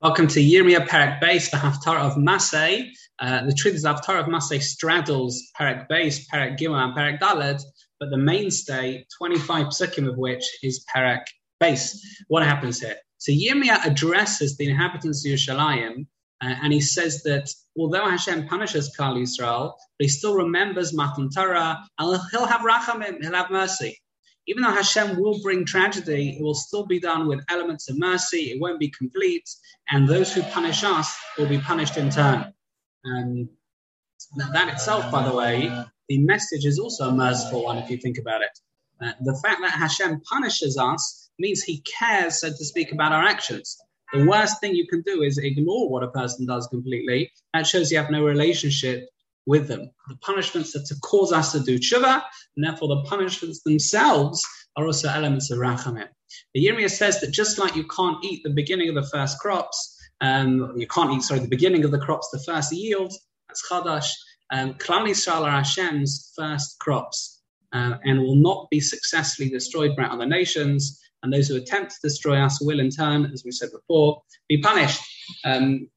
Welcome to Yirmiyah Perek Beis, the Haftarah of Masay. Uh, the truth is, the Haftarah of Masay straddles Perek Beis, Perek Gimel, and Perek Dalet, but the mainstay, 25 psukim of which is Perek Beis. What happens here? So Yirmiyah addresses the inhabitants of Yerushalayim, uh, and he says that although Hashem punishes Klal Yisrael, but he still remembers Matan Torah, and he'll have rachamim, he'll have mercy even though Hashem will bring tragedy, it will still be done with elements of mercy. It won't be complete, and those who punish us will be punished in turn. And that itself, by the way, the message is also a merciful one if you think about it. Uh, the fact that Hashem punishes us means He cares, so to speak, about our actions. The worst thing you can do is ignore what a person does completely. That shows you have no relationship with them. The punishments are to cause us to do tshuva, and therefore the punishments themselves are also elements of rachamim. The Yirmiyah says that just like you can't eat the beginning of the first crops, um, you can't eat, sorry, the beginning of the crops, the first yield, that's chadash, um, Klal Yisrael are Hashem's first crops, uh, and will not be successfully destroyed by other nations, and those who attempt to destroy us will in turn, as we said before, be punished. Um,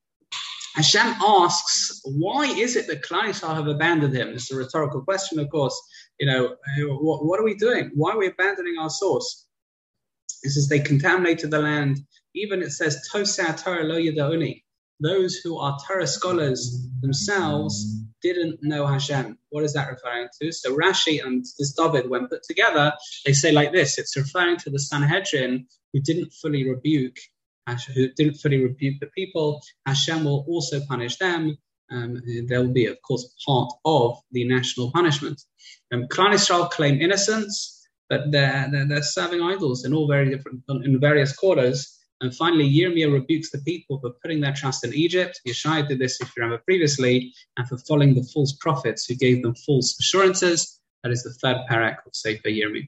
Hashem asks, why is it that Klal have abandoned him? It's a rhetorical question, of course. You know, what, what, are we doing? Why are we abandoning our source? It says they contaminated the land. Even it says, Tosa Torah lo yadauni. Those who are Torah scholars themselves didn't know Hashem. What is that referring to? So Rashi and this David, when put together, they say like this. It's referring to the Sanhedrin who didn't fully rebuke who didn't fully rebuke the people, Hashem will also punish them. Um, they'll be, of course, part of the national punishment. Um, Klal Israel claim innocence, but they're, they're, they're, serving idols in all very different, in various quarters. And finally, Yirmiyah rebukes the people for putting their trust in Egypt. Yeshai did this, if you remember previously, and for following the false prophets who gave them false assurances. That is the third parak of Sefer Yirmiyah.